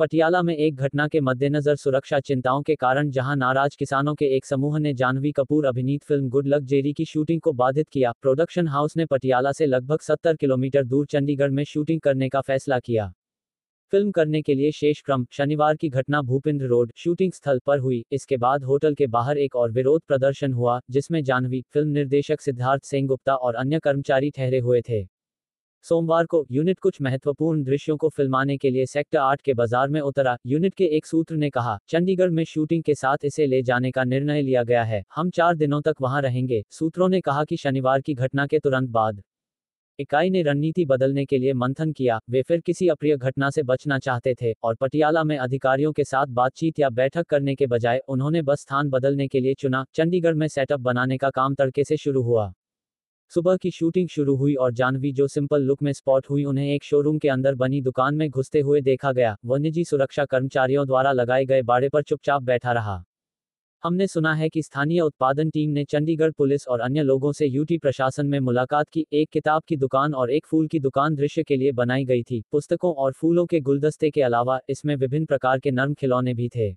पटियाला में एक घटना के मद्देनजर सुरक्षा चिंताओं के कारण जहाँ नाराज़ किसानों के एक समूह ने जानवी कपूर अभिनीत फ़िल्म गुड लक जेरी की शूटिंग को बाधित किया, प्रोडक्शन हाउस ने पटियाला से लगभग 70 किलोमीटर दूर चंडीगढ़ में शूटिंग करने का फैसला किया। फ़िल्म करने के लिए शेष क्रम, शनिवार की घटना भूपिंद्र रोड, शूटिंग स्थल पर हुई, इसके बाद होटल के बाहर एक और विरोध प्रदर्शन हुआ, जिसमें जानवी, फ़िल्म निर्देशक सिद्धार्थ सिंह गुप्ता और अन्य कर्मचारी ठहरे हुए थे। सोमवार को, यूनिट कुछ महत्वपूर्ण दृश्यों को फिल्माने के लिए सेक्टर आठ के बाज़ार में उतरा। यूनिट के एक सूत्र ने कहा, चंडीगढ़ में शूटिंग के साथ इसे ले जाने का निर्णय लिया गया है। हम चार दिनों तक वहाँ रहेंगे। सूत्रों ने कहा कि शनिवार की घटना के तुरंत बाद, इकाई ने रणनीति बदलने के लिए मंथन किया। वे फिर किसी अप्रिय घटना से बचना चाहते थे और पटियाला में अधिकारियों के साथ बातचीत या बैठक करने के बजाय उन्होंने बस स्थान बदलने के लिए चुना। चंडीगढ़ में सेटअप बनाने का काम तड़के से शुरू हुआ। सुबह की शूटिंग शुरू हुई और जानवी जो सिंपल लुक में स्पॉट हुई उन्हें एक शोरूम के अंदर बनी दुकान में घुसते हुए देखा गया। वह निजी सुरक्षा कर्मचारियों द्वारा लगाए गए बाड़े पर चुपचाप बैठा रहा। हमने सुना है कि स्थानीय उत्पादन टीम ने चंडीगढ़ पुलिस और अन्य लोगों से यूटी प्रशासन में मुलाकात की। एक किताब की दुकान और एक फूल की दुकान दृश्य के लिए बनाई गई थी। पुस्तकों और फूलों के गुलदस्ते के अलावा इसमें विभिन्न प्रकार के नर्म खिलौने भी थे।